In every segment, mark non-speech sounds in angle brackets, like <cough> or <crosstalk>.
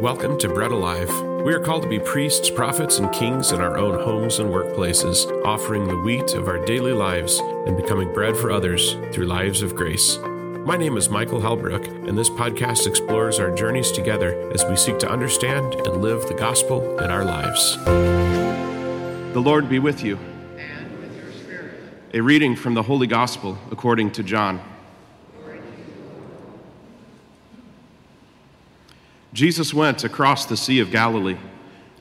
Welcome to Bread Alive. We are called to be priests, prophets, and kings in our own homes and workplaces, offering the wheat of our daily lives and becoming bread for others through lives of grace. My name is Michael Halbrook, and this podcast explores our journeys together as we seek to understand and live the gospel in our lives. The Lord be with you. And with your spirit. A reading from the Holy Gospel according to John. Jesus went across the Sea of Galilee.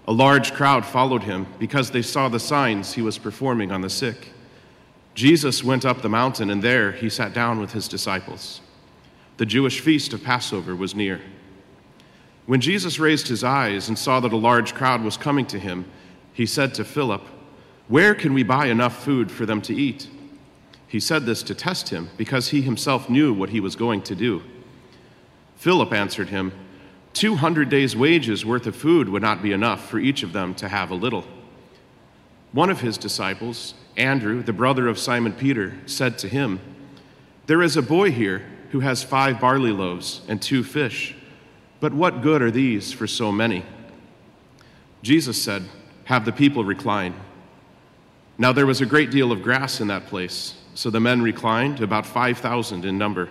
A large crowd followed him because they saw the signs he was performing on the sick. Jesus went up the mountain, and there he sat down with his disciples. The Jewish feast of Passover was near. When Jesus raised his eyes and saw that a large crowd was coming to him, he said to Philip, Where can we buy enough food for them to eat? He said this to test him because he himself knew what he was going to do. Philip answered him, 200 days' wages worth of food would not be enough for each of them to have a little. One of his disciples, Andrew, the brother of Simon Peter, said to him, There is a boy here who has five barley loaves and two fish, but what good are these for so many? Jesus said, Have the people recline. Now there was a great deal of grass in that place, so the men reclined, about 5,000 in number.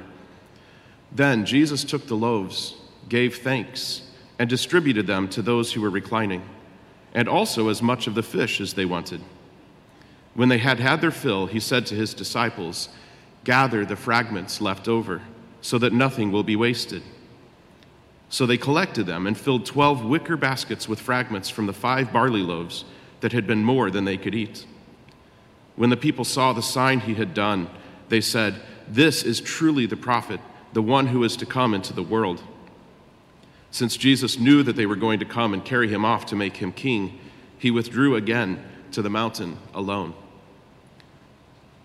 Then Jesus took the loaves gave thanks, and distributed them to those who were reclining, and also as much of the fish as they wanted. When they had had their fill, he said to his disciples, Gather the fragments left over, so that nothing will be wasted. So they collected them and filled twelve wicker baskets with fragments from the five barley loaves that had been more than they could eat. When the people saw the sign he had done, they said, This is truly the prophet, the one who is to come into the world. Since Jesus knew that they were going to come and carry him off to make him king, he withdrew again to the mountain alone.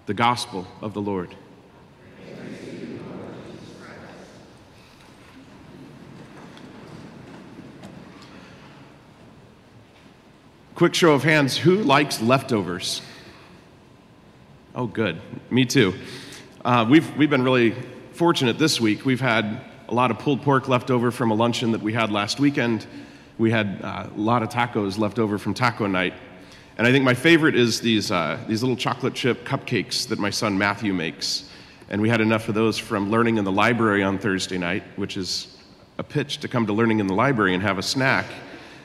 The Gospel of the Lord. Quick show of hands who likes leftovers? Oh, good. Me too. Uh, we've, we've been really fortunate this week. We've had a lot of pulled pork left over from a luncheon that we had last weekend. We had uh, a lot of tacos left over from taco night. And I think my favorite is these, uh, these little chocolate chip cupcakes that my son Matthew makes. And we had enough of those from learning in the library on Thursday night, which is a pitch to come to learning in the library and have a snack,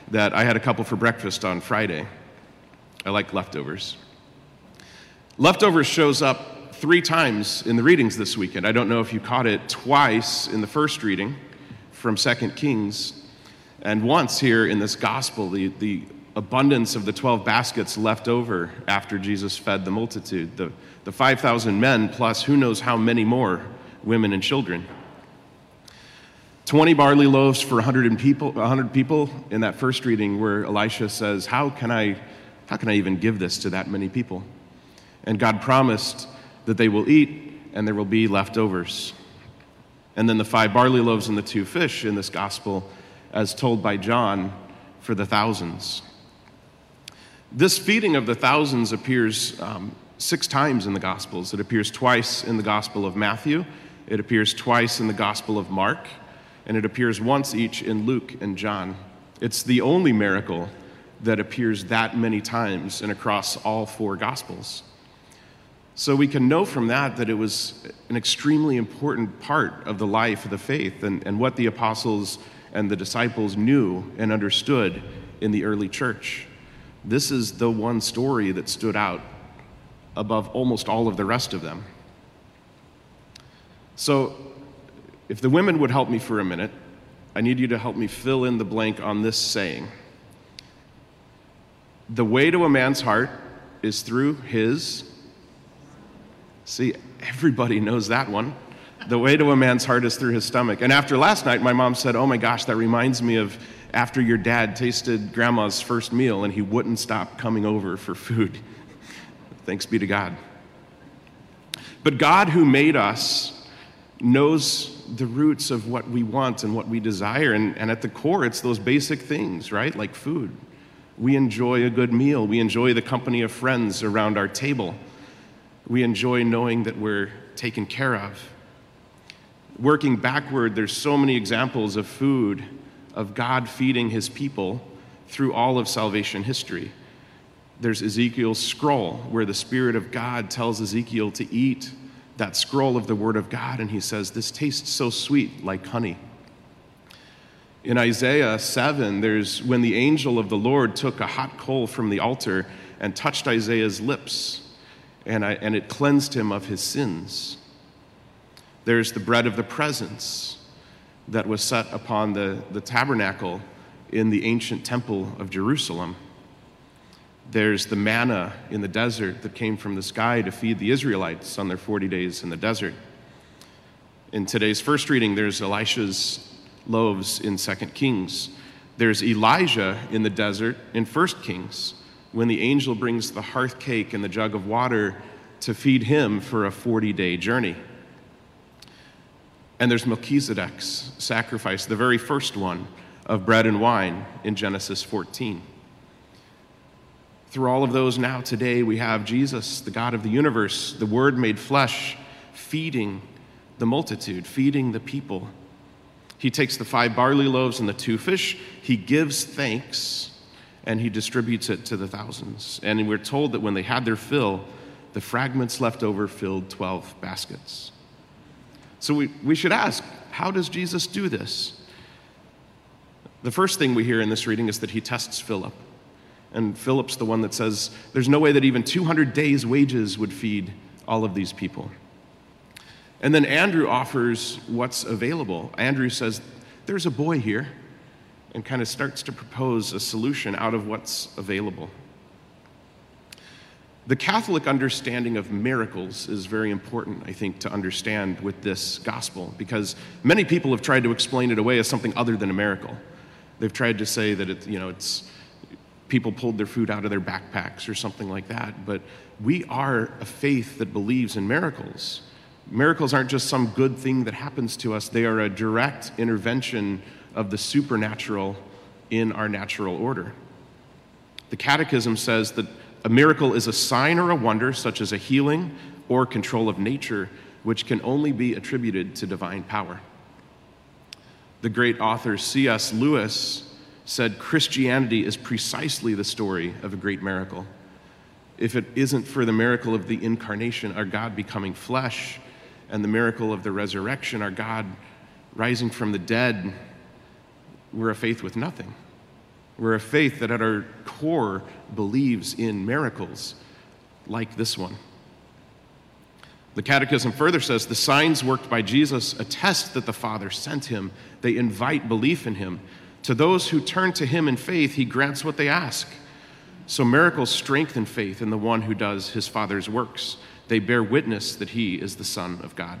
that I had a couple for breakfast on Friday. I like leftovers. Leftovers shows up three times in the readings this weekend. I don't know if you caught it twice in the first reading from Second Kings, and once here in this gospel, the, the abundance of the 12 baskets left over after Jesus fed the multitude, the, the 5,000 men, plus who knows how many more women and children. 20 barley loaves for 100 people, 100 people in that first reading where Elisha says, how can, I, how can I even give this to that many people? And God promised that they will eat, and there will be leftovers. And then the five barley loaves and the two fish in this gospel, as told by John, for the thousands. This feeding of the thousands appears um, six times in the Gospels. It appears twice in the Gospel of Matthew, it appears twice in the Gospel of Mark, and it appears once each in Luke and John. It's the only miracle that appears that many times and across all four Gospels. So we can know from that that it was an extremely important part of the life of the faith and, and what the apostles and the disciples knew and understood in the early church. This is the one story that stood out above almost all of the rest of them. So, if the women would help me for a minute, I need you to help me fill in the blank on this saying. The way to a man's heart is through his See, everybody knows that one. The way to a man's heart is through his stomach. And after last night, my mom said, Oh my gosh, that reminds me of after your dad tasted grandma's first meal and he wouldn't stop coming over for food. <laughs> Thanks be to God. But God, who made us, knows the roots of what we want and what we desire. And, and at the core, it's those basic things, right? Like food. We enjoy a good meal, we enjoy the company of friends around our table. We enjoy knowing that we're taken care of. Working backward, there's so many examples of food of God feeding his people through all of salvation history. There's Ezekiel's scroll, where the Spirit of God tells Ezekiel to eat that scroll of the Word of God, and he says, This tastes so sweet, like honey. In Isaiah 7, there's when the angel of the Lord took a hot coal from the altar and touched Isaiah's lips, and, I, and it cleansed him of his sins. There's the bread of the presence that was set upon the, the tabernacle in the ancient temple of Jerusalem. There's the manna in the desert that came from the sky to feed the Israelites on their 40 days in the desert. In today's first reading, there's Elisha's loaves in 2 Kings. There's Elijah in the desert in 1 Kings when the angel brings the hearth cake and the jug of water to feed him for a 40 day journey. And there's Melchizedek's sacrifice, the very first one of bread and wine in Genesis 14. Through all of those now today, we have Jesus, the God of the universe, the Word made flesh, feeding the multitude, feeding the people. He takes the five barley loaves and the two fish, he gives thanks, and he distributes it to the thousands. And we're told that when they had their fill, the fragments left over filled 12 baskets. So we, we should ask how does Jesus do this? The first thing we hear in this reading is that he tests Philip. And Philip's the one that says there's no way that even 200 days' wages would feed all of these people. And then Andrew offers what's available. Andrew says, There's a boy here, and kind of starts to propose a solution out of what's available. The Catholic understanding of miracles is very important, I think, to understand with this gospel because many people have tried to explain it away as something other than a miracle. They've tried to say that it, you know, it's people pulled their food out of their backpacks or something like that. But we are a faith that believes in miracles. Miracles aren't just some good thing that happens to us, they are a direct intervention of the supernatural in our natural order. The Catechism says that a miracle is a sign or a wonder, such as a healing or control of nature, which can only be attributed to divine power. The great author C.S. Lewis said Christianity is precisely the story of a great miracle. If it isn't for the miracle of the incarnation, our God becoming flesh, and the miracle of the resurrection, our God rising from the dead, we're a faith with nothing. We're a faith that at our core believes in miracles like this one. The Catechism further says the signs worked by Jesus attest that the Father sent him. They invite belief in him. To those who turn to him in faith, he grants what they ask. So miracles strengthen faith in the one who does his Father's works. They bear witness that he is the Son of God.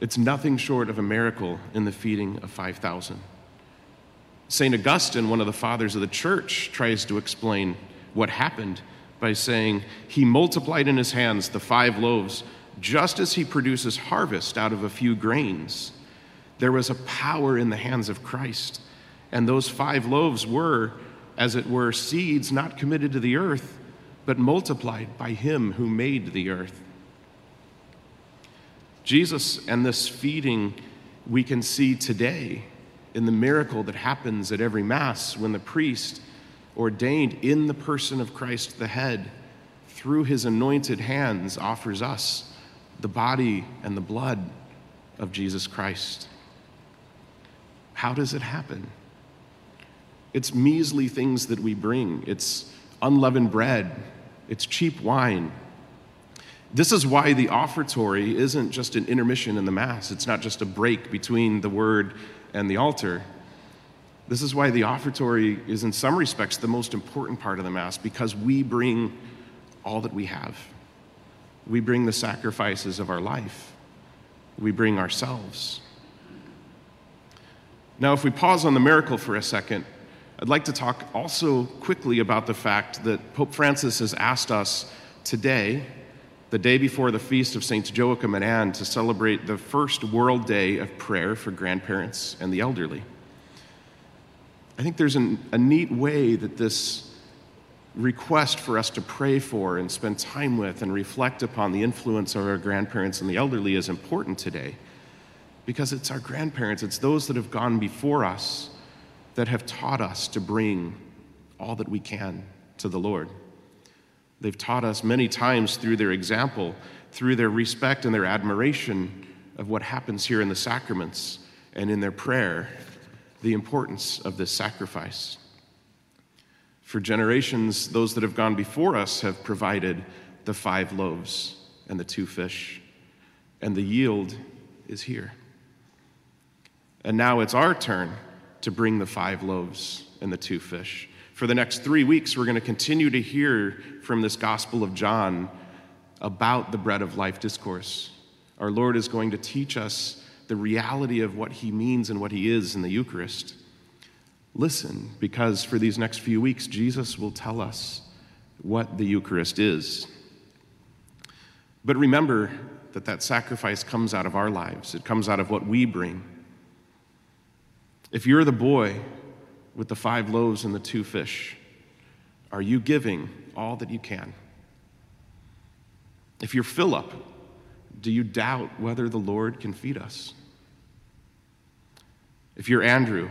It's nothing short of a miracle in the feeding of 5,000. St. Augustine, one of the fathers of the church, tries to explain what happened by saying, He multiplied in his hands the five loaves just as he produces harvest out of a few grains. There was a power in the hands of Christ and those five loaves were, as it were, seeds not committed to the earth, but multiplied by him who made the earth. Jesus and this feeding we can see today in the miracle that happens at every Mass when the priest, ordained in the person of Christ the head, through his anointed hands, offers us the body and the blood of Jesus Christ. How does it happen? It's measly things that we bring. It's unleavened bread. It's cheap wine. This is why the offertory isn't just an intermission in the Mass. It's not just a break between the word and the altar. This is why the offertory is, in some respects, the most important part of the Mass because we bring all that we have. We bring the sacrifices of our life, we bring ourselves. Now, if we pause on the miracle for a second, I'd like to talk also quickly about the fact that Pope Francis has asked us today, the day before the feast of Saints Joachim and Anne, to celebrate the first World Day of Prayer for grandparents and the elderly. I think there's an, a neat way that this request for us to pray for and spend time with and reflect upon the influence of our grandparents and the elderly is important today because it's our grandparents, it's those that have gone before us that have taught us to bring all that we can to the Lord. They've taught us many times through their example, through their respect and their admiration of what happens here in the sacraments and in their prayer, the importance of this sacrifice. For generations, those that have gone before us have provided the five loaves and the two fish, and the yield is here. And now it's our turn to bring the five loaves and the two fish. For the next three weeks, we're going to continue to hear from this Gospel of John about the bread of life discourse. Our Lord is going to teach us the reality of what he means and what he is in the Eucharist. Listen, because for these next few weeks, Jesus will tell us what the Eucharist is. But remember that that sacrifice comes out of our lives, it comes out of what we bring. If you're the boy with the five loaves and the two fish, are you giving all that you can? If you're Philip, do you doubt whether the Lord can feed us? If you're Andrew,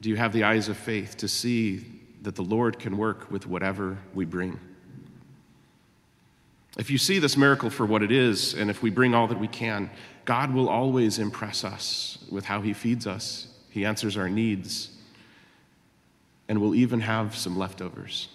do you have the eyes of faith to see that the Lord can work with whatever we bring? If you see this miracle for what it is, and if we bring all that we can, God will always impress us with how He feeds us. He answers our needs, and we'll even have some leftovers.